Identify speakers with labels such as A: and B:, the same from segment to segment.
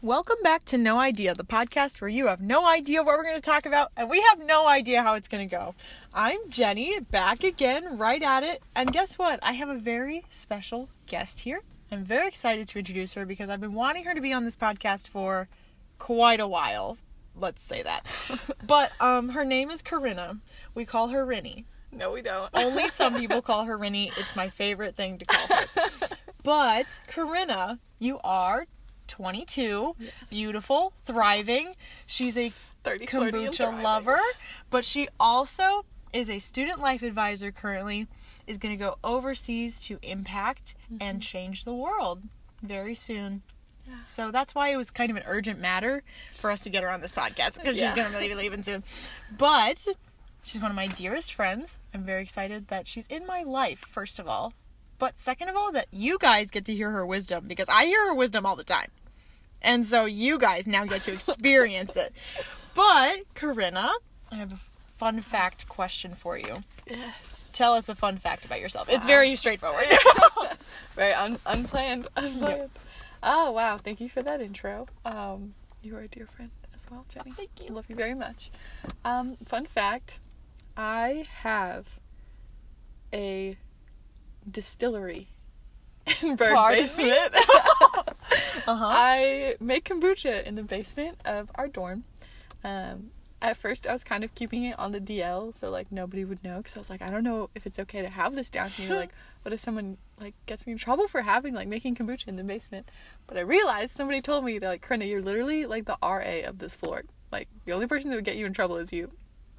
A: Welcome back to No Idea, the podcast where you have no idea what we're going to talk about and we have no idea how it's going to go. I'm Jenny, back again, right at it. And guess what? I have a very special guest here. I'm very excited to introduce her because I've been wanting her to be on this podcast for quite a while. Let's say that. but um her name is Corinna. We call her Rinny.
B: No, we don't.
A: Only some people call her Rinny. It's my favorite thing to call her. But Corinna, you are 22, beautiful, thriving. She's a
B: 30,
A: kombucha lover, but she also is a student life advisor currently. Is going to go overseas to impact and change the world very soon.
B: Yeah.
A: So that's why it was kind of an urgent matter for us to get her on this podcast because
B: Yeah.
A: she's going to be leaving soon. But she's one of my dearest friends. I'm very excited that she's in my life, first of all. But second of all, that you guys get to hear her wisdom because I hear her wisdom all the time. And so you guys now get to experience it. But, Corinna, I have a fun fact question for you.
B: Yes.
A: Tell us a fun fact about yourself. It's very straightforward.
B: Very un- unplanned. Unplanned. Oh wow! Thank you for that intro. Um, you are a dear friend as well, Jenny.
A: Thank you.
B: Love you very much. Um, fun fact: I have a distillery in Berg
A: Pardon
B: basement.
A: Uh-huh.
B: I make kombucha in the basement of our dorm. Um, at first, I was kind of keeping it on the DL, so like nobody would know. Because I was like, I don't know if it's okay to have this down here. like, what if someone like gets me in trouble for having like making kombucha in the basement? But I realized somebody told me they're like, Corinna, you're literally like the RA of this floor. Like the only person that would get you in trouble is you.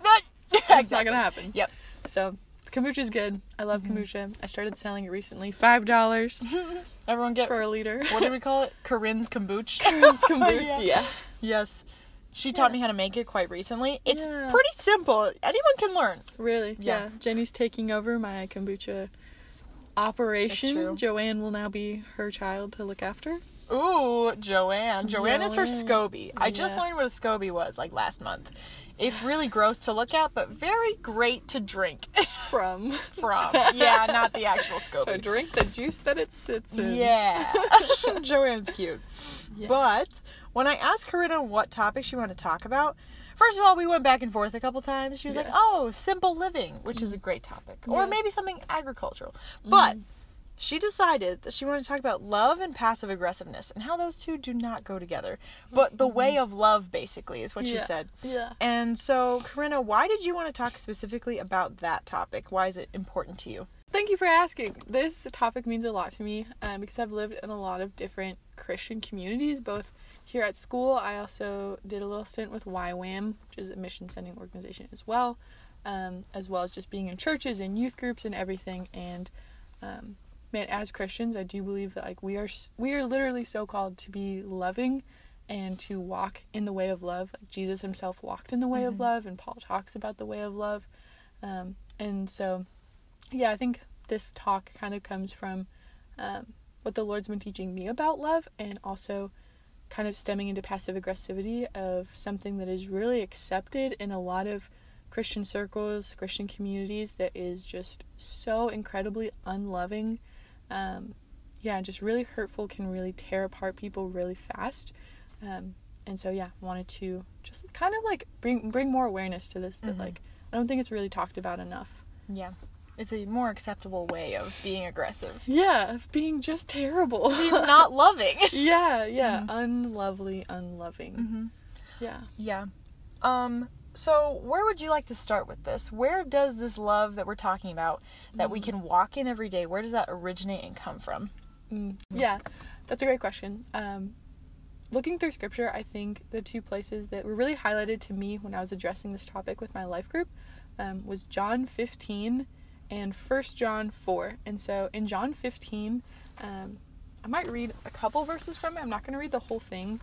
A: But
B: It's not gonna happen.
A: Yep.
B: So kombucha is good. I love kombucha. I started selling it recently. Five dollars
A: Everyone get
B: for a liter.
A: what do we call it? Corinne's kombucha.
B: It's kombucha.
A: Yeah.
B: yeah.
A: Yes. She taught
B: Yeah.
A: me how to make it quite recently. It's
B: Yeah.
A: pretty simple. Anyone can learn.
B: Really?
A: Yeah.
B: Yeah. Jenny's taking over my kombucha operation. Joanne will now be her child to look after.
A: Ooh, Joanne. Joanne is her
B: Joanne.
A: SCOBY. I just learned what a SCOBY was like last month. It's really gross to look at, but very great to drink
B: From
A: from. Yeah, not the actual
B: so
A: SCOBY.
B: drink the juice that it sits in.
A: Yeah. Joanne's cute.
B: Yeah.
A: But when I asked Corinna what topic she wanted to talk about, first of all, we went back and forth a couple times. She was like, "Oh, simple living," which is a mm. great topic, or
B: Yeah.
A: maybe something agricultural. Mm. But she decided that she wanted to talk about love and passive aggressiveness and how those two do not go together. But the way of love, basically, is what she said.
B: Yeah.
A: And so, Corinna, why did you want to talk specifically about that topic? Why is it important to you?
B: Thank you for asking. This topic means a lot to me um, because I've lived in a lot of different Christian communities, both here at school. I also did a little stint with YWAM, which is a mission sending organization as well, um, as well as just being in churches and youth groups and everything. And um, man, as Christians, I do believe that like we are we are literally so called to be loving and to walk in the way of love. Like Jesus Himself walked in the way of love, and Paul talks about the way of love. Um, and so yeah, I think this talk kind of comes from um, what the Lord's been teaching me about love and also kind of stemming into passive aggressivity of something that is really accepted in a lot of Christian circles, Christian communities that is just so incredibly unloving. Um, yeah, just really hurtful, can really tear apart people really fast. Um, and so, yeah, wanted to just kind of like bring bring more awareness to this that
A: Mhm.
B: like I don't think it's really talked about enough.
A: Yeah. It's a more acceptable way of being aggressive.
B: Yeah, of being just terrible.
A: Being not loving.
B: yeah, yeah,
A: Mhm.
B: unlovely, unloving.
A: hmm
B: Yeah.
A: Yeah. Um, so where would you like to start with this? Where does this love that we're talking about that we can walk in every day, where does that originate and come from?
B: Mm. Yeah, that's a great question. Um, looking through scripture, I think the two places that were really highlighted to me when I was addressing this topic with my life group um, was John 15 and 1 John 4. And so in John 15, um, I might read a couple verses from it. I'm not going to read the whole thing.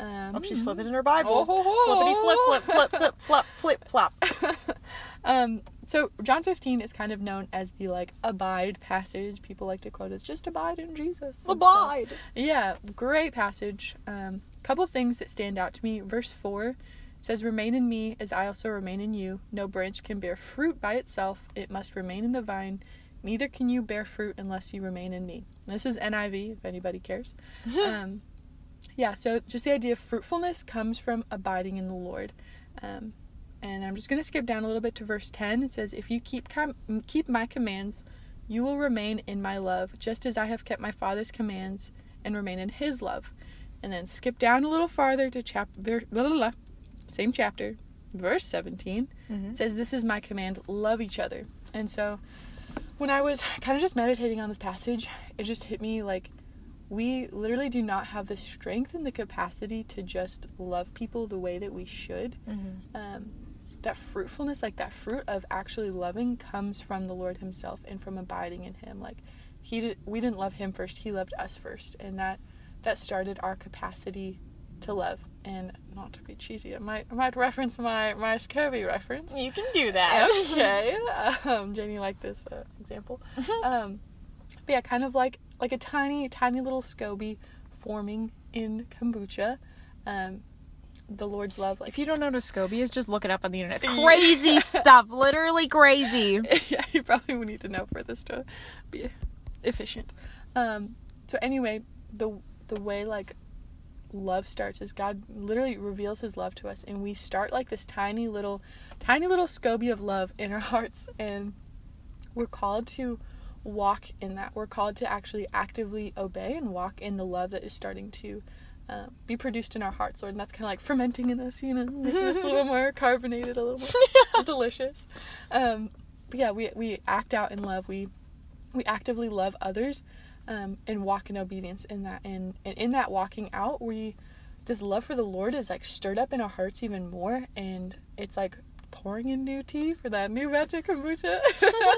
B: Um,
A: Oh, she's flipping in her Bible.
B: Oh, ho, ho.
A: Flippity flip, flip, flip, flip, flip, flop.
B: Um, so John 15 is kind of known as the like abide passage. People like to quote as just abide in Jesus.
A: Abide.
B: Yeah, great passage. Um, couple things that stand out to me. Verse 4 says, Remain in me as I also remain in you. No branch can bear fruit by itself, it must remain in the vine. Neither can you bear fruit unless you remain in me. This is NIV, if anybody cares. um, yeah, so just the idea of fruitfulness comes from abiding in the Lord. Um, and I'm just going to skip down a little bit to verse 10. It says, If you keep, com- keep my commands, you will remain in my love, just as I have kept my Father's commands and remain in his love. And then skip down a little farther to chapter, same chapter, verse 17.
A: Mhm.
B: It says, This is my command love each other. And so when I was kind of just meditating on this passage, it just hit me like we literally do not have the strength and the capacity to just love people the way that we should.
A: Mhm.
B: Um, that fruitfulness, like that fruit of actually loving, comes from the Lord Himself and from abiding in Him. Like He did, we didn't love Him first; He loved us first, and that that started our capacity to love. And not to be cheesy, I might I might reference my my SCOBY reference.
A: You can do that.
B: okay, um, Jamie liked this uh, example. Um, but yeah, kind of like like a tiny tiny little SCOBY forming in kombucha. Um, the Lord's love, like
A: If you don't know what a SCOBY is, just look it up on the internet. It's crazy stuff. Literally crazy.
B: yeah, you probably would need to know for this to be efficient. Um, so anyway, the the way like love starts is God literally reveals His love to us, and we start like this tiny little, tiny little SCOBY of love in our hearts, and we're called to walk in that. We're called to actually actively obey and walk in the love that is starting to. Uh, be produced in our hearts, Lord, and that's kind of like fermenting in us, you know, making us a little more carbonated, a little more delicious. Um, but yeah, we we act out in love. We we actively love others, um, and walk in obedience in that. And and in that walking out, we this love for the Lord is like stirred up in our hearts even more, and it's like pouring in new tea for that new batch of kombucha.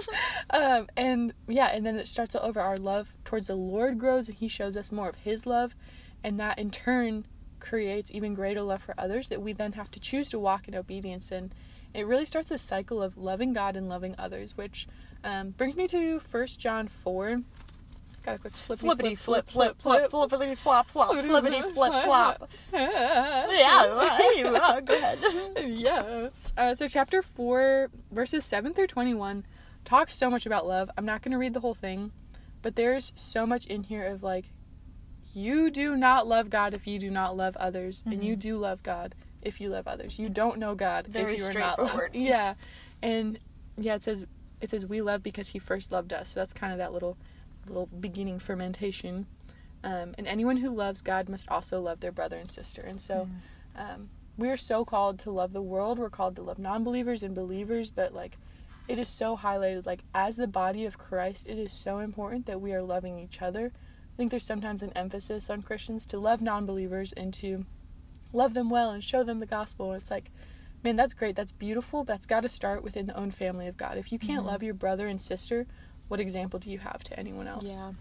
B: um, and yeah, and then it starts all over. Our love towards the Lord grows, and He shows us more of His love, and that in turn creates even greater love for others that we then have to choose to walk in obedience in it really starts this cycle of loving God and loving others, which um, brings me to 1 John 4. Got a quick flippity
A: Flippity flip flip flip flippity flop flop flippity flip flop. Yeah, go ahead.
B: yes. Uh, so chapter 4, verses 7 through 21 talks so much about love. I'm not going to read the whole thing, but there's so much in here of like, you do not love God if you do not love others, and you do love God if you love others. You don't know God
A: very
B: if you are not.
A: straightforward.
B: yeah, and yeah, it says it says we love because He first loved us. So that's kind of that little little beginning fermentation. Um, and anyone who loves God must also love their brother and sister. And so, um, we are so called to love the world. We're called to love non-believers and believers, but like, it is so highlighted. Like, as the body of Christ, it is so important that we are loving each other. I think there's sometimes an emphasis on Christians to love non-believers and to love them well and show them the gospel. And it's like, man, that's great. That's beautiful. That's got to start within the own family of God. If you can't love your brother and sister, what example do you have to anyone else?
A: Yeah.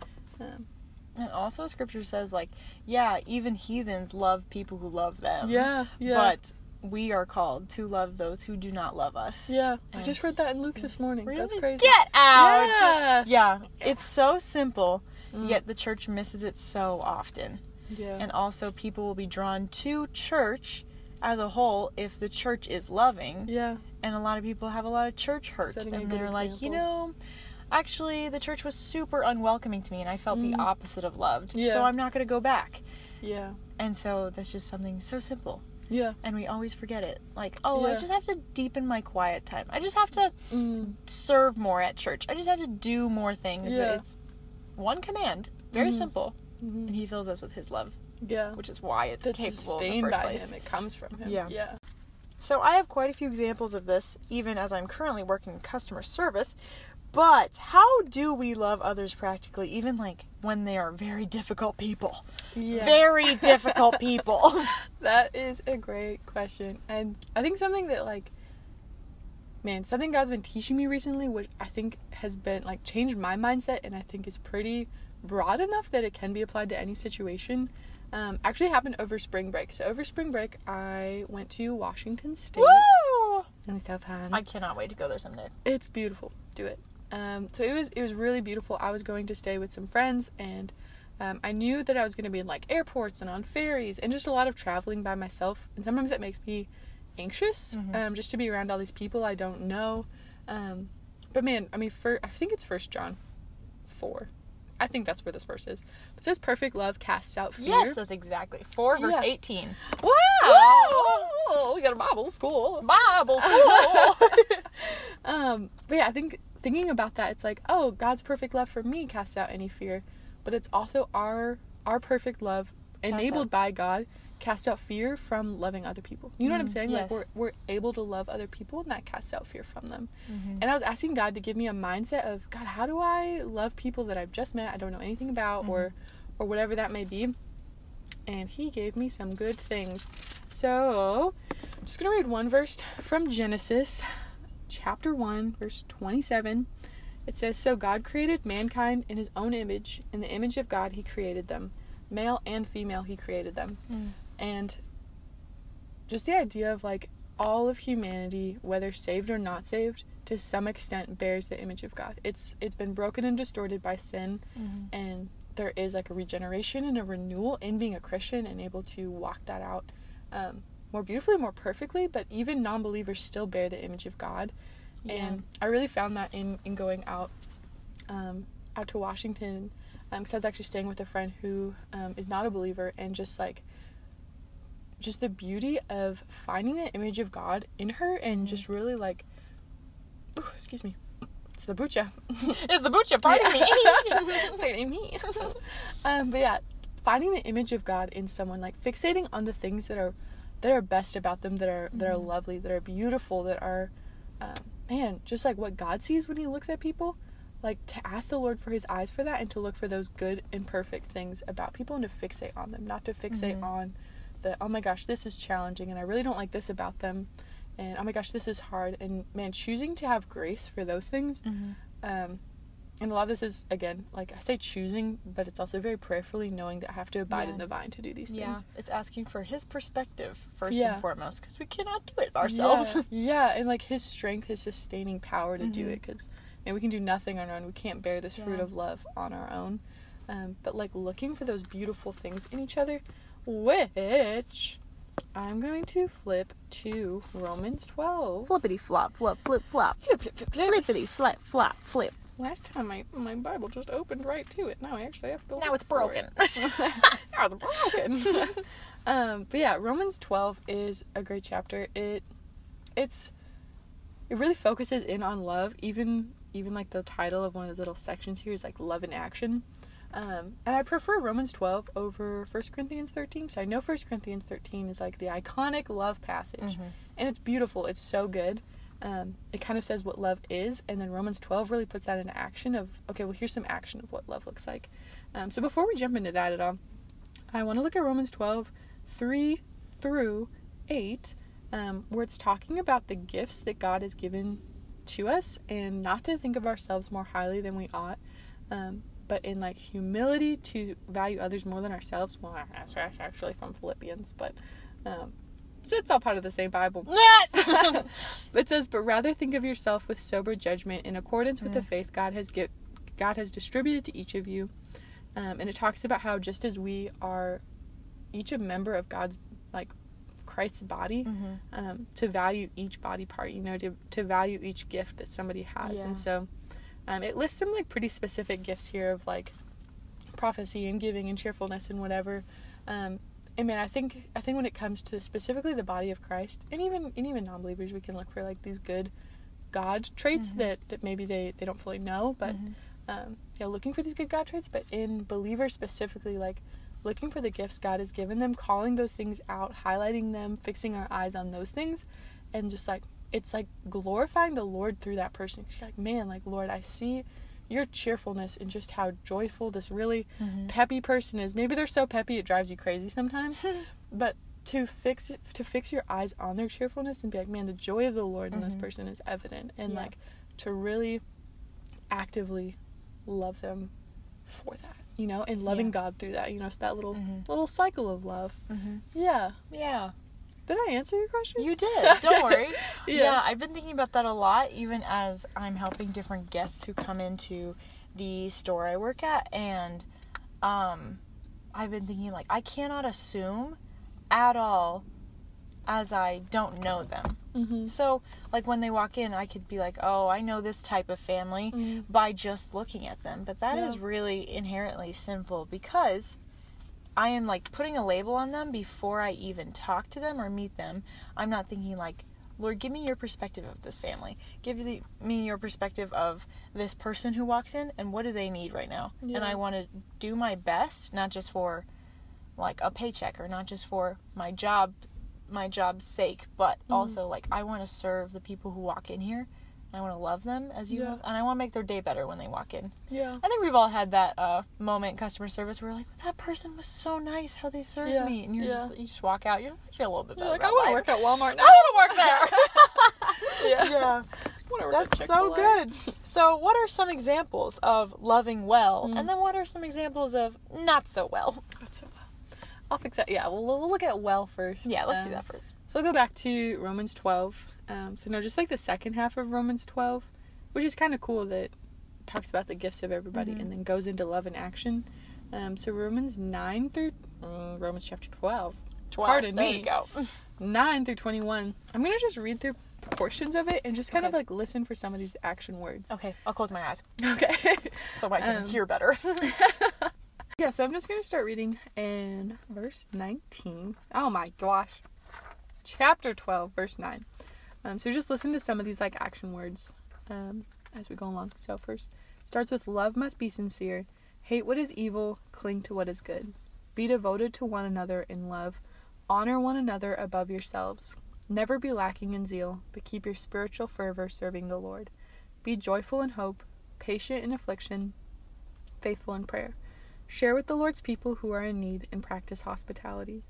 B: Um,
A: And also, scripture says, like, yeah, even heathens love people who love them.
B: yeah. Yeah.
A: But we are called to love those who do not love us.
B: yeah. I just read that in Luke this morning. That's
A: Really?
B: crazy.
A: Get out!
B: Yes.
A: Yeah, it's so simple,
B: Mm.
A: yet the church misses it so often.
B: Yeah.
A: And also, people will be drawn to church as a whole if the church is loving.
B: yeah.
A: And a lot of people have a lot of church hurt.
B: Setting
A: and they're like, you know, actually, the church was super unwelcoming to me, and I felt the
B: Mm.
A: opposite of loved.
B: Yeah.
A: So I'm not going to go back.
B: Yeah.
A: And so that's just something so simple.
B: Yeah.
A: And we always forget it. Like, oh, I just have to deepen my quiet time. I just have to
B: Mm.
A: serve more at church. I just have to do more things.
B: Yeah.
A: It's one command, very
B: Mhm.
A: simple,
B: Mhm.
A: and He fills us with His love,
B: Yeah.
A: which is why it's
B: That's
A: capable in the
B: sustained
A: first
B: by
A: place.
B: him. It comes from him.
A: Yeah.
B: Yeah.
A: So I have quite a few examples of this, even as I'm currently working in customer service. But how do we love others practically, even like when they are very difficult people?
B: Yeah.
A: Very difficult people.
B: That is a great question. And I think something that like man, something God's been teaching me recently which I think has been like changed my mindset and I think is pretty broad enough that it can be applied to any situation. Um, actually happened over spring break. So over spring break I went to Washington State
A: Woo!
B: in South Hand.
A: I cannot wait to go there someday.
B: It's beautiful. Do it. Um, so it was it was really beautiful. I was going to stay with some friends, and um, I knew that I was going to be in like airports and on ferries and just a lot of traveling by myself. And sometimes that makes me anxious,
A: Mhm.
B: um, just to be around all these people I don't know. Um, but man, I mean, for I think it's First John four. I think that's where this verse is. It says perfect love casts out fear.
A: Yes, that's exactly. 4 verse
B: Yeah.
A: 18.
B: Wow! We got a Bible school.
A: Bible school.
B: Um, but yeah, I think thinking about that, it's like, oh, God's perfect love for me casts out any fear, but it's also our our perfect love enabled
A: out-
B: by God cast out fear from loving other people. You know what I'm
A: Mm,
B: saying?
A: yes.
B: Like we're we're able to love other people, and that casts out fear from them.
A: Mhm.
B: And I was asking God to give me a mindset of God, how do I love people that I've just met, I don't know anything about, or or whatever that may be. And He gave me some good things. So I'm just gonna read one verse from Genesis, chapter one, verse twenty-seven. It says, "So God created mankind in His own image; in the image of God He created them, male and female He created them."
A: Mm.
B: and just the idea of like all of humanity whether saved or not saved to some extent bears the image of god it's it's been broken and distorted by sin
A: Mhm.
B: and there is like a regeneration and a renewal in being a christian and able to walk that out um, more beautifully more perfectly but even non-believers still bear the image of god
A: Yeah.
B: and i really found that in in going out um, out to washington because i was actually staying with a friend who um, is not a believer and just like just the beauty of finding the image of god in her and
A: Mhm.
B: just really like ooh, excuse me it's the bucha
A: It's the butcher, pardon me.
B: Pardon me. um, but yeah, finding the image of God in someone, like fixating on the things that are that are best about them, that are that are
A: Mhm.
B: lovely, that are beautiful, that are, um, man, just like what God sees when He looks at people. Like to ask the Lord for His eyes for that, and to look for those good and perfect things about people, and to fixate on them, not to fixate
A: Mhm.
B: on the oh my gosh, this is challenging, and I really don't like this about them, and oh my gosh, this is hard, and man, choosing to have grace for those things
A: Mhm.
B: um, and a lot of this is again like I say choosing, but it's also very prayerfully knowing that I have to abide
A: Yeah.
B: in the vine to do these things.
A: Yeah,
B: things.
A: it's asking for his perspective first
B: Yeah.
A: and foremost because we cannot do it ourselves.
B: Yeah, and like His strength, His sustaining power to do
A: Mhm.
B: it, because and we can do nothing on our own. We can't bear this fruit of love on our own. Um, but like looking for those beautiful things in each other, which I'm going to flip to Romans 12.
A: Flippity flop, flip, flip, flop.
B: Flip, flip, flip, flip.
A: Flippity flap, flop, flip.
B: Last time my, my Bible just opened right to it. Now I actually have to.
A: Now
B: look
A: it's
B: for it.
A: broken.
B: now it's broken. um, but yeah, Romans twelve is a great chapter. It it's it really focuses in on love. Even even like the title of one of those little sections here is like love in action. Um, and I prefer Romans 12 over 1 Corinthians 13 because I know 1 Corinthians 13 is like the iconic love passage
A: Mhm.
B: and it's beautiful. It's so good. Um, it kind of says what love is, and then Romans 12 really puts that into action of, okay, well, here's some action of what love looks like. Um, so before we jump into that at all, I want to look at Romans 12, 3 through 8, um, where it's talking about the gifts that God has given to us and not to think of ourselves more highly than we ought, um, but in like humility to value others more than ourselves. Well, that's actually from Philippians, but um, so it's all part of the same Bible. But it says, but rather think of yourself with sober judgment in accordance with the
A: Mm.
B: faith God has give, God has distributed to each of you. Um, and it talks about how just as we are each a member of God's like Christ's body,
A: Mhm.
B: um, to value each body part, you know, to to value each gift that somebody has.
A: Yeah.
B: And so um, it lists some like pretty specific gifts here of like prophecy and giving and cheerfulness and whatever. Um, I mean, I think I think when it comes to specifically the body of Christ, and even and even non-believers, we can look for like these good God traits
A: Mhm.
B: that, that maybe they, they don't fully know, but
A: Mhm.
B: um, yeah, looking for these good God traits. But in believers specifically, like looking for the gifts God has given them, calling those things out, highlighting them, fixing our eyes on those things, and just like it's like glorifying the Lord through that person. 'Cause you're like, man, like Lord, I see your cheerfulness and just how joyful this really
A: Mhm.
B: peppy person is. Maybe they're so peppy it drives you crazy sometimes, but to fix to fix your eyes on their cheerfulness and be like, man, the joy of the Lord in this
A: Mhm.
B: person is evident, and
A: Yeah.
B: like to really actively love them for that, you know, and loving
A: Yeah.
B: God through that, you know, it's that little
A: Mhm.
B: little cycle of love.
A: Mhm.
B: Yeah.
A: Yeah.
B: Did I answer your question?
A: You did. Don't worry.
B: Yeah.
A: yeah. I've been thinking about that a lot, even as I'm helping different guests who come into the store I work at, and um, I've been thinking like I cannot assume at all as I don't know them.
B: Mm-hmm.
A: So, like when they walk in, I could be like, "Oh, I know this type of family
B: Mhm.
A: by just looking at them." But that is
B: Yeah.
A: really inherently sinful because I am like putting a label on them before I even talk to them or meet them. I'm not thinking like, "Lord, give me your perspective of this family. Give me your perspective of this person who walks in and what do they need right now?" And I want to do my best, not just for like a paycheck or not just for my job my job's sake, but
B: Mm-hmm.
A: also like I want to serve the people who walk in here. I want to love them as you
B: Yeah.
A: love, and I want to make their day better when they walk in.
B: Yeah.
A: I think we've all had that uh, moment in customer service where we're like, that person was so nice how they served
B: Yeah,
A: me, and you
B: yeah.
A: just you just walk out, you feel a little bit
B: You're
A: better.
B: like, I want to work at Walmart now.
A: I want to work there.
B: yeah.
A: yeah,
B: I wanna work at
A: that's so good. So, what are some examples of loving well,
B: Mm.
A: and then what are some examples of not so well?
B: That's so well. I'll fix that. Yeah, we'll, we'll look at well first.
A: Yeah, let's do
B: Um,
A: that first.
B: So I'll go back to Romans 12. Um, so no, just like the second half of Romans 12, which is kind of cool that talks about the gifts of everybody
A: Mhm.
B: and then goes into love and action. Um, so Romans 9 through mm, Romans chapter 12, pardon
A: there
B: me.
A: you go.
B: 9 through 21. I'm gonna just read through portions of it and just kind of like listen for some of these action words.
A: Okay, I'll close my eyes
B: Okay.
A: so I can
B: Um,
A: hear better.
B: Yeah, so I'm just going to start reading in verse 19. Oh my gosh. Chapter 12, verse 9. Um, so just listen to some of these like action words um, as we go along. So first, starts with love must be sincere. Hate what is evil, cling to what is good. Be devoted to one another in love. Honor one another above yourselves. Never be lacking in zeal, but keep your spiritual fervor serving the Lord. Be joyful in hope, patient in affliction, faithful in prayer. Share with the Lord's people who are in need and practice hospitality.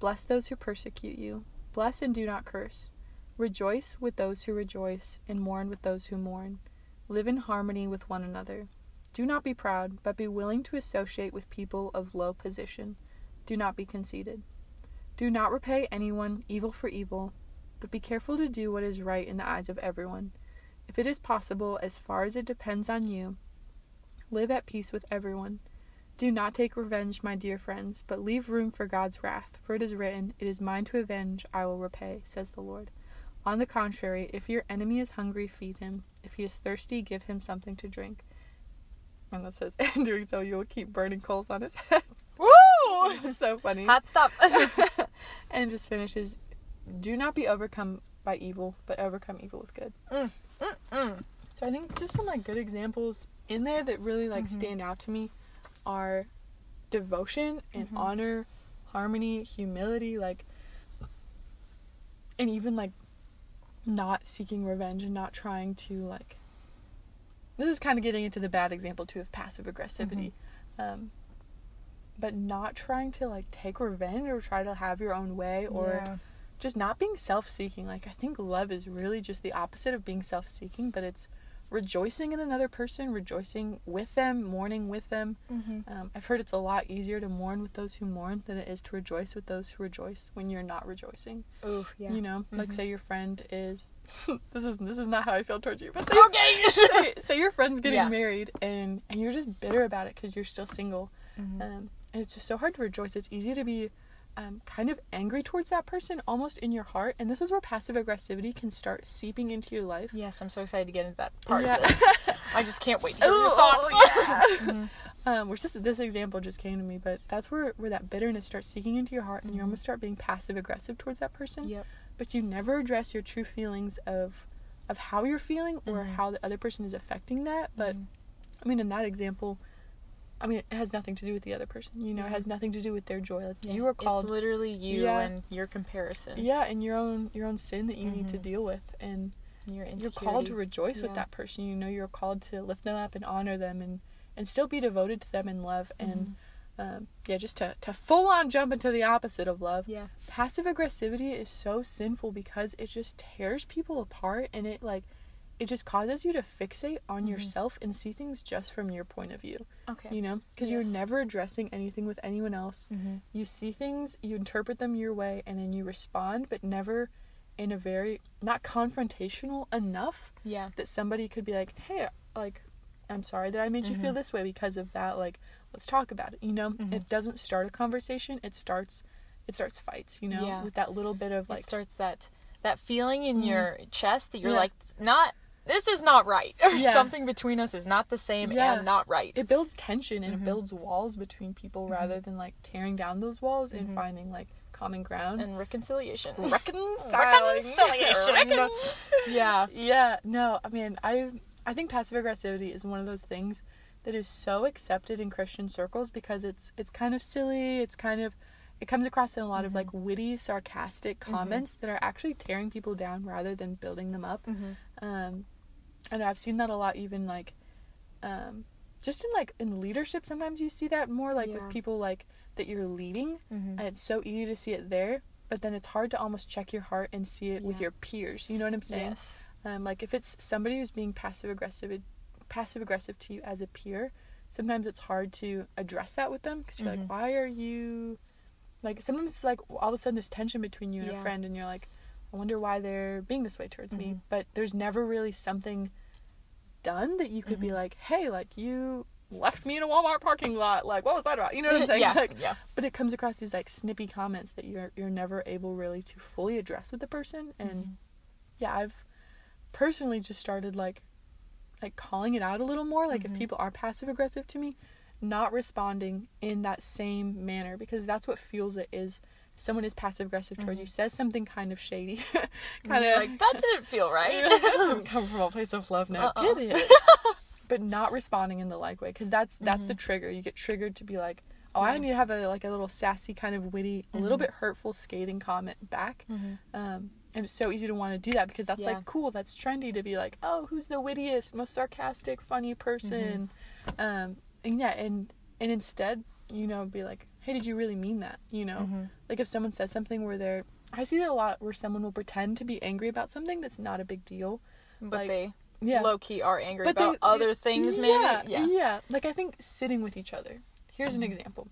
B: Bless those who persecute you. Bless and do not curse. Rejoice with those who rejoice and mourn with those who mourn. Live in harmony with one another. Do not be proud, but be willing to associate with people of low position. Do not be conceited. Do not repay anyone evil for evil, but be careful to do what is right in the eyes of everyone. If it is possible, as far as it depends on you, live at peace with everyone. Do not take revenge, my dear friends, but leave room for God's wrath, for it is written, It is mine to avenge, I will repay, says the Lord. On the contrary, if your enemy is hungry, feed him. If he is thirsty, give him something to drink. And it says, In doing so, you will keep burning coals on his head.
A: Woo!
B: Which is so funny.
A: Hot stuff.
B: and it just finishes, Do not be overcome by evil, but overcome evil with good.
A: Mm,
B: So I think just some like good examples in there that really like
A: Mhm.
B: stand out to me are devotion and
A: Mhm.
B: honor, harmony, humility, like and even like not seeking revenge and not trying to like this is kind of getting into the bad example too of passive aggressivity. Um but not trying to like take revenge or try to have your own way or
A: Yeah.
B: just not being self-seeking like i think love is really just the opposite of being self-seeking but it's rejoicing in another person rejoicing with them mourning with them
A: Mhm.
B: um, i've heard it's a lot easier to mourn with those who mourn than it is to rejoice with those who rejoice when you're not rejoicing
A: Oof, yeah.
B: you know like
A: Mhm.
B: say your friend is this is this is not how i feel towards you but say,
A: Okay.
B: say, say your friend's getting
A: Yeah.
B: married and and you're just bitter about it because you're still single
A: Mhm.
B: um, and it's just so hard to rejoice. It's easy to be um, kind of angry towards that person, almost in your heart. And this is where passive aggressivity can start seeping into your life.
A: Yes, I'm so excited to get into that part
B: Yeah.
A: of this. I just can't wait to hear your
B: Ooh,
A: thoughts.
B: yeah.
A: Mhm.
B: Um, which this this example just came to me, but that's where where that bitterness starts seeping into your heart, and you
A: Mhm.
B: almost start being passive aggressive towards that person.
A: Yep.
B: But you never address your true feelings of of how you're feeling or
A: Mhm.
B: how the other person is affecting that. But
A: Mhm.
B: I mean, in that example. I mean, it has nothing to do with the other person. You know, it has nothing to do with their joy. Like
A: Yeah.
B: you are called
A: It's literally you
B: Yeah.
A: and your comparison.
B: yeah and your own your own sin that you need to
A: Mhm.
B: deal with and
A: Your
B: you're called to rejoice with that person you know you're called to lift them up and honor them and and still be devoted to them in love and
A: Mm-hmm.
B: um, yeah just to, to full on jump into the opposite of love
A: Yeah.
B: passive aggressivity is so sinful because it just tears people apart and it like it just causes you to fixate on
A: Mhm.
B: yourself and see things just from your point of view
A: Okay.
B: you know because
A: Yes.
B: you're never addressing anything with anyone else
A: Mm-hmm.
B: you see things, you interpret them your way, and then you respond, but never in a very not confrontational enough
A: Yeah.
B: that somebody could be like, "Hey, like, I'm sorry that I made you feel
A: Mhm.
B: this way because of that. Like, let's talk about it." You know,
A: Mhm.
B: it doesn't start a conversation; it starts it starts fights, you know,
A: Yeah.
B: with that little bit of like
A: it starts that that feeling in your chest that you're
B: Yeah.
A: like not this is not right or
B: Yeah.
A: something between us is not the same
B: Yeah.
A: and not right
B: it builds tension and
A: Mhm.
B: it mm-hmm. builds walls between people mm-hmm. rather than like tearing down those walls and mm-hmm. finding like common ground.
A: and reconciliation
B: reconciling.
A: Reconciliation.
B: Recon-
A: yeah
B: yeah, no, I mean, I I think passive aggressivity is one of those things that is so accepted in Christian circles because it's it's kind of silly, it's kind of it comes across in a lot of like witty, sarcastic comments that are actually tearing people down rather than building them up. Um, and I've seen that a lot, even like, um, just in like in leadership. Sometimes you see that more like
A: Yeah.
B: with people like that you're leading,
A: Mhm.
B: and it's so easy to see it there. But then it's hard to almost check your heart and see it with your peers. You know what I'm saying?
A: yes
B: Um, like if it's somebody who's being passive aggressive, passive aggressive to you as a peer, sometimes it's hard to address that with them because you're
A: Mhm.
B: like, why are you? Like sometimes it's like all of a sudden this tension between you and
A: Yeah.
B: a friend, and you're like, I wonder why they're being this way towards me.
A: Mhm.
B: But there's never really something done that you could be
A: Mhm.
B: like, hey, like you left me in a Walmart parking lot. Like what was that about? You know what I'm saying?
A: yeah
B: Like,
A: yeah
B: but it comes across these like snippy comments that you're you're never able really to fully address with the person and
A: Mhm.
B: yeah i've personally just started like like calling it out a little more like
A: Mhm.
B: if people are passive aggressive to me not responding in that same manner because that's what fuels it is someone is passive aggressive towards
A: Mhm.
B: you says something kind of shady
A: kind
B: kind
A: of like that didn't feel right
B: that didn't come from a place of love now
A: Uh-uh.
B: did it but not responding in the like way because that's that's the trigger you get triggered to be like oh i need to have a like a little sassy kind of witty a little
A: Mhm.
B: bit hurtful scathing comment back
A: Mhm.
B: um and it's so easy to want to do that because that's
A: Yeah.
B: like cool that's trendy to be like oh who's the wittiest most sarcastic funny person
A: Mm-hmm.
B: um and yeah and and instead you know be like hey did you really mean that? You know?
A: Mhm.
B: like if someone says something where they're i see that a lot where someone will pretend to be angry about something that's not a big deal.
A: But
B: Like,
A: they
B: yeah.
A: low key are angry
B: But
A: about
B: they-
A: other things maybe?
B: yeah,
A: yeah.
B: Yeah like i think sitting with each other. Here's an
A: Mhm.
B: example.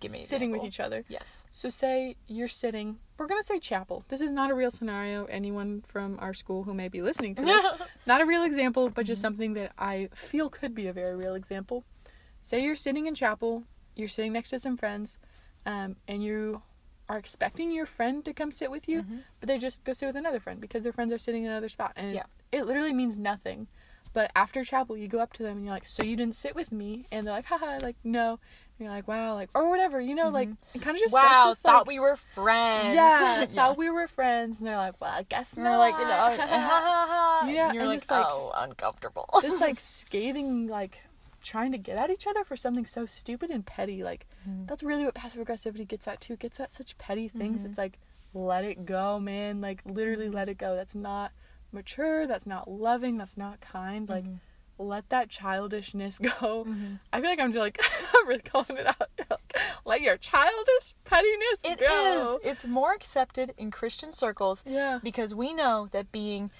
A: Give me
B: sitting with each other.
A: Yes.
B: So say you're sitting we're gonna say chapel. This is not a real scenario anyone from our school who may be listening to this. Not a real example but just something that i feel could be a very real example. Say you're sitting in chapel you're sitting next to some friends um, and you are expecting your friend to come sit with you
A: Mhm.
B: but they just go sit with another friend because their friends are sitting in another spot and
A: Yeah.
B: it, it literally means nothing. But after chapel you go up to them and you're like so you didn't sit with me? And they're like haha like no. And you're like wow like or whatever you know like it kind of just
A: wow
B: starts this,
A: thought
B: like,
A: we were friends.
B: Yeah, thought we were friends and they're like well i guess
A: and
B: not.
A: We're like you know, ha, ha, ha, ha.
B: Yeah,
A: and you're
B: and
A: like,
B: it's like-
A: oh uncomfortable.
B: this like scathing like trying to get at each other for something so stupid and petty like
A: Mhm.
B: that's really what passive aggressivity gets at too it gets at such petty things
A: Mhm.
B: it's like let it go man like literally let it go that's not mature that's not loving that's not kind like
A: Mhm.
B: let that childishness go
A: Mhm.
B: i feel like i'm just like i'm really calling it out Like, let your childish pettiness
A: It
B: go
A: is. It's more accepted in Christian circles
B: yeah
A: because we know that being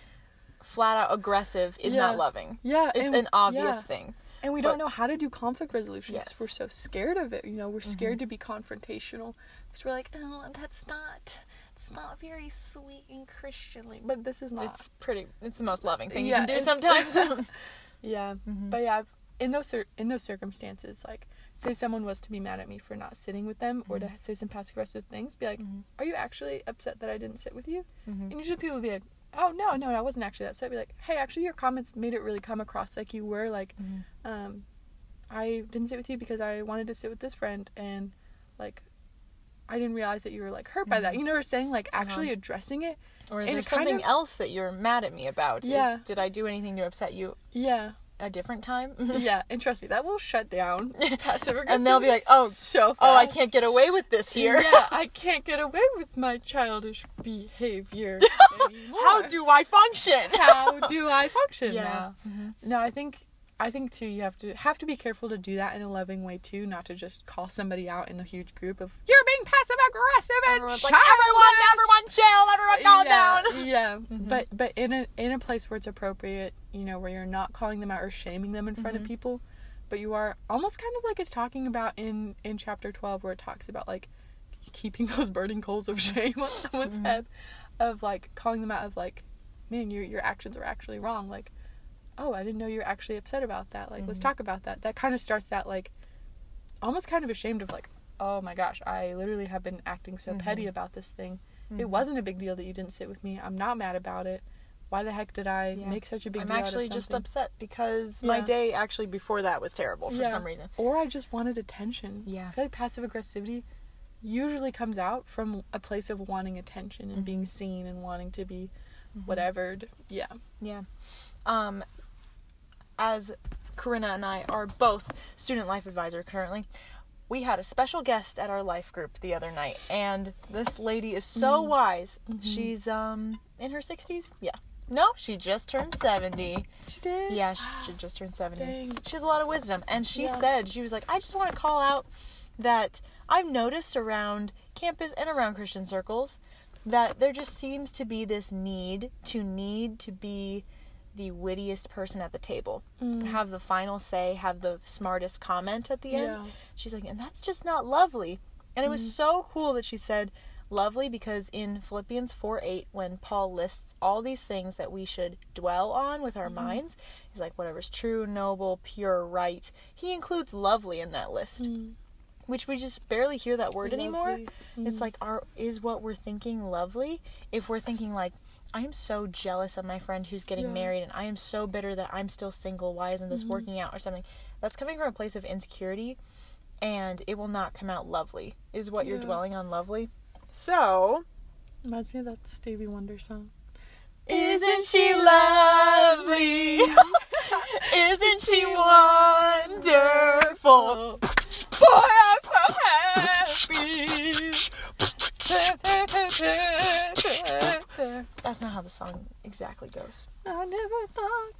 A: flat out aggressive is
B: Yeah.
A: not loving.
B: yeah
A: It's an obvious
B: yeah.
A: thing.
B: And we
A: But-
B: don't know how to do conflict resolution because
A: Yes. Mm-hmm.
B: we're so scared of it. You know, we're scared to be confrontational because we're like, oh, that's not, it's not very sweet and Christianly. But this is not.
A: It's pretty. It's the most loving thing
B: Yeah,
A: you can do sometimes.
B: yeah,
A: Mhm.
B: but yeah, in those in those circumstances, like say someone was to be mad at me for not sitting with them or to say some passive aggressive things, be like,
A: Mhm.
B: are you actually upset that I didn't sit with you?
A: Mhm.
B: And usually people would be like, oh no, no, I wasn't actually upset. Be like, hey, actually your comments made it really come across like you were like
A: Mhm.
B: um, I didn't sit with you because I wanted to sit with this friend, and like, I didn't realize that you were like hurt by that.
A: Mhm.
B: You know what I'm saying? Like, actually
A: Uh-huh.
B: addressing it.
A: Or is
B: And
A: there something
B: of-
A: else that you're mad at me about? Is-
B: Yeah.
A: did I do anything to upset you
B: Yeah,
A: a different time?
B: yeah. And trust me, that will shut down passive
A: And they'll be like, "Oh,
B: so fast.
A: oh, I can't get away with this here.
B: yeah, I can't get away with my childish behavior anymore.
A: How do I function?
B: how do I function
A: Yeah.
B: now?
A: Mhm.
B: No, I think I think too you have to have to be careful to do that in a loving way too, not to just call somebody out in a huge group of you're being passive aggressive and
A: Everyone's like, everyone, everyone, chill, everyone, calm
B: yeah,
A: down.
B: Yeah,
A: Mhm.
B: but but in a in a place where it's appropriate, you know, where you're not calling them out or shaming them in front
A: Mhm.
B: of people, but you are almost kind of like it's talking about in in chapter twelve where it talks about like keeping those burning coals of shame on someone's
A: Mhm.
B: head, of like calling them out of like, man, your your actions are actually wrong. Like, oh, I didn't know you were actually upset about that. Like, let's
A: Mhm.
B: talk about that. That kind of starts that like, almost kind of ashamed of like, oh my gosh, I literally have been acting so petty
A: Mhm.
B: about this thing.
A: Mhm.
B: It wasn't a big deal that you didn't sit with me. I'm not mad about it. Why the heck did I
A: Yeah.
B: make such a big deal?
A: I'm
B: deal
A: actually
B: out of
A: just upset because my day actually before that was terrible for
B: Yeah.
A: some reason.
B: Or I just wanted attention.
A: Yeah.
B: I feel like passive aggressivity usually comes out from a place of wanting attention and being
A: Mhm.
B: seen and wanting to be
A: Mm-hmm.
B: whatevered. Yeah.
A: Yeah. Um, as Corinna and I are both student life advisor currently, we had a special guest at our life group the other night, and this lady is so
B: Mhm.
A: wise.
B: Mhm.
A: She's um in her sixties. Yeah. No, she just turned seventy.
B: She did.
A: Yeah, she, she just turned seventy.
B: Dang.
A: She has a lot of wisdom, and she
B: Yeah.
A: said she was like, I just want to call out that I've noticed around campus and around Christian circles that there just seems to be this need to need to be the wittiest person at the table,
B: Mm.
A: have the final say, have the smartest comment at the end.
B: Yeah.
A: She's like, and that's just not lovely. And it was
B: Mm.
A: so cool that she said lovely because in Philippians 4 8, when Paul lists all these things that we should dwell on with our
B: Mhm.
A: minds, he's like, whatever's true, noble, pure, right. He includes lovely in that list,
B: Mm.
A: which we just barely hear that word anymore.
B: Lovely.
A: It's
B: Mm.
A: like, are is what we're thinking lovely? If we're thinking like, I am so jealous of my friend who's getting
B: Yeah.
A: married, and I am so bitter that I'm still single. Why isn't this
B: Mhm.
A: working out or something? That's coming from a place of insecurity, and it will not come out lovely. Is what you're dwelling on lovely? So,
B: Reminds me of that Stevie Wonder song.
A: isn't she lovely? isn't she wonderful?
B: Boy, I'm so happy.
A: That's not how the song exactly goes.
B: I never thought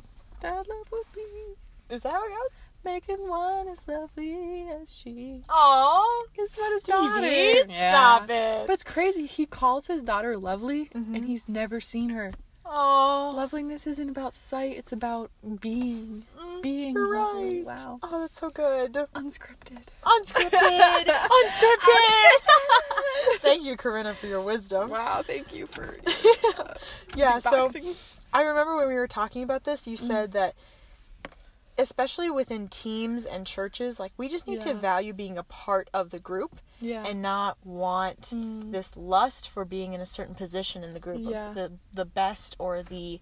B: that love would be
A: Is that how it goes?
B: making one as lovely as she.
A: Oh,
B: It's what his daughter.
A: stop it.
B: But it's crazy. He calls his daughter lovely,
A: Mhm.
B: and he's never seen her.
A: Oh,
B: Loveliness isn't about sight; it's about being, being
A: You're
B: lovely.
A: right.
B: Wow.
A: Oh, that's so good.
B: unscripted.
A: Unscripted. Unscripted. Thank you, Corinna, for your wisdom.
B: Wow, thank you for
A: Yeah, so. I remember when we were talking about this,
B: Mm.
A: you said that especially within teams and churches, like we just need to value being a part of the group
B: yeah.
A: and not want
B: Mm.
A: this lust for being in a certain position in the group
B: Yeah.
A: the the best or the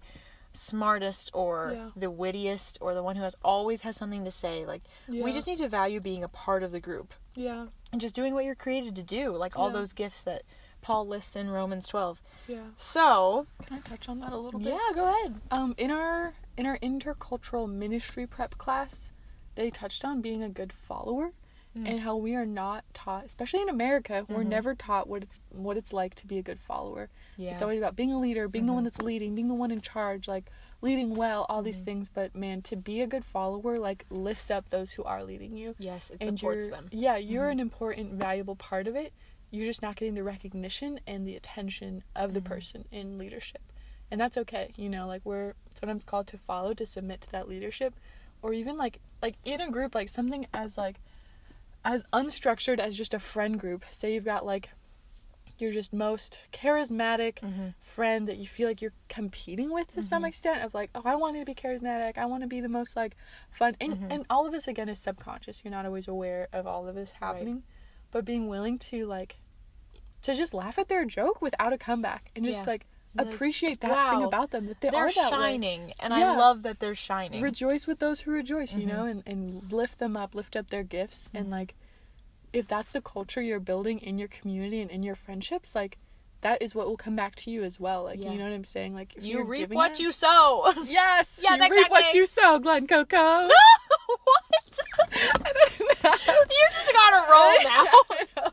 A: smartest or
B: Yeah.
A: the wittiest or the one who has always has something to say like we just need to value being a part of the group
B: yeah,
A: and just doing what you're created to do like all
B: Yeah.
A: those gifts that Paul lists in Romans 12
B: yeah.
A: so
B: Can I touch on that a little bit?
A: yeah go ahead
B: Um, in our in our intercultural ministry prep class, they touched on being a good follower
A: Mm.
B: and how we are not taught, especially in America, we're
A: Mhm.
B: never taught what it's what it's like to be a good follower.
A: yeah
B: It's always about being a leader, being the one that's leading, being the one in charge, like leading well, all these
A: Mhm.
B: things. But man, to be a good follower like lifts up those who are leading you.
A: yes it
B: and
A: supports them
B: Yeah, you're
A: Mhm.
B: an important, valuable part of it. You're just not getting the recognition and the attention of the
A: Mhm.
B: person in leadership. And that's okay. You know, like we're sometimes called to follow, to submit to that leadership. Or even like like in a group, like something as like as unstructured as just a friend group. Say you've got like your just most charismatic
A: Mhm.
B: friend that you feel like you're competing with to some
A: Mhm.
B: extent of like oh i want to be charismatic i want to be the most like fun and,
A: Mhm.
B: and all of this again is subconscious you're not always aware of all of this happening but being willing to like to just laugh at their joke without a comeback and just
A: Yeah.
B: Like, appreciate that thing about them that they
A: they're
B: are that way.
A: shining and
B: Yeah.
A: I love that they're shining
B: rejoice with those who rejoice you
A: Mhm.
B: know and, and lift them up lift up their gifts and
A: Mhm.
B: like if that's the culture you're building in your community and in your friendships like that is what will come back to you as well like
A: Yeah.
B: you know what i'm saying like if
A: you reap what
B: that-
A: you sow
B: yes
A: Yeah,
B: you
A: that-
B: reap
A: that
B: what you sow glen coco
A: what you just gotta roll now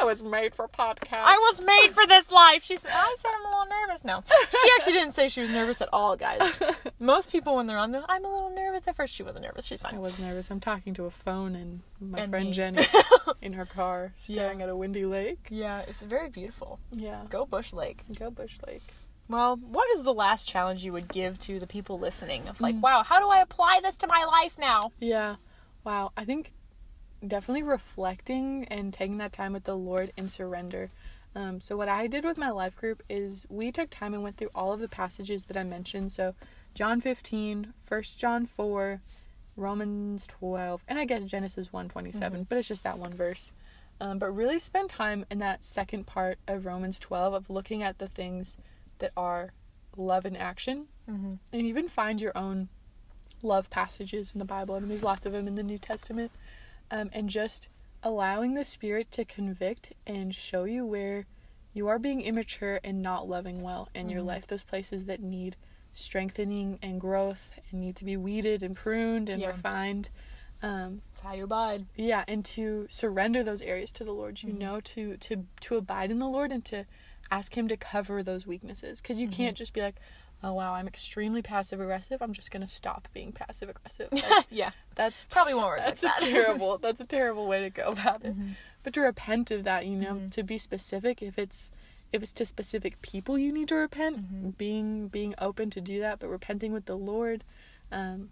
B: I was made for podcasts.
A: I was made for this life. She said, I said I'm a little nervous now. She actually didn't say she was nervous at all, guys. Most people, when they're on the, I'm a little nervous at first. She wasn't nervous. She's fine.
B: I was nervous. I'm talking to a phone and my
A: And
B: friend
A: me.
B: Jenny in her car,
A: Yeah.
B: staring at a windy lake.
A: Yeah, it's very beautiful.
B: Yeah.
A: Go Bush Lake.
B: Go Bush Lake.
A: Well, what is the last challenge you would give to the people listening? Of like,
B: Mm.
A: wow, how do I apply this to my life now?
B: Yeah. Wow. I think definitely reflecting and taking that time with the Lord and surrender. Um, so what I did with my life group is we took time and went through all of the passages that I mentioned. So John 15, 1 John 4, Romans 12, and I guess Genesis 127, but it's just that one verse. Um, but really spend time in that second part of Romans 12 of looking at the things that are love in action
A: Mm-hmm.
B: and even find your own love passages in the Bible. I mean, there's lots of them in the New Testament. Um, and just allowing the Spirit to convict and show you where you are being immature and not loving well in your
A: Mhm.
B: life. Those places that need strengthening and growth and need to be weeded and pruned and
A: Yeah.
B: refined. Um,
A: That's how you abide.
B: yeah, and to surrender those areas to the Lord. You
A: Mhm.
B: know, to to to abide in the Lord and to ask Him to cover those weaknesses. Because you
A: Mhm.
B: can't just be like, "Oh wow, I'm extremely passive aggressive. I'm just gonna stop being passive aggressive." That's,
A: yeah.
B: that's
A: Probably won't work
B: that's
A: like
B: a
A: that.
B: terrible. That's a terrible way to go about it.
A: Mhm.
B: But to repent of that, you know,
A: Mhm.
B: to be specific. If it's if it's to specific people, you need to repent.
A: Mhm.
B: Being being open to do that, but repenting with the Lord. Um,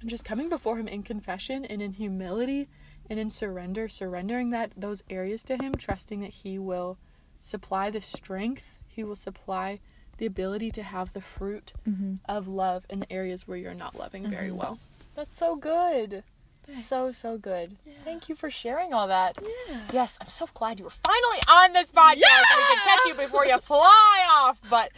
B: and just coming before him in confession and in humility and in surrender surrendering that those areas to him trusting that he will supply the strength he will supply the ability to have the fruit
A: Mm-hmm.
B: of love in the areas where you're not loving very
A: Mhm.
B: well
A: That's so good. So so good. Thank you for sharing all that.
B: yeah
A: Yes, I'm so glad you were finally on this podcast so we could catch you before you fly off. But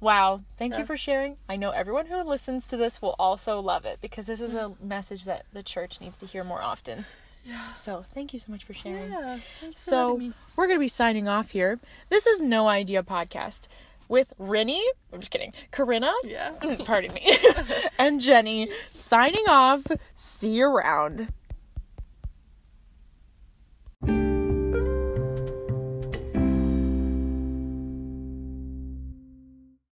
A: wow, thank you for sharing. I know everyone who listens to this will also love it because this is a message that the church needs to hear more often.
B: yeah
A: So thank you so much for sharing.
B: yeah thanks for
A: So we're gonna be signing off here. This is No Idea Podcast with Rinny. I'm just kidding. Corinna.
B: yeah
A: Pardon me. and Jenny signing off. See you around.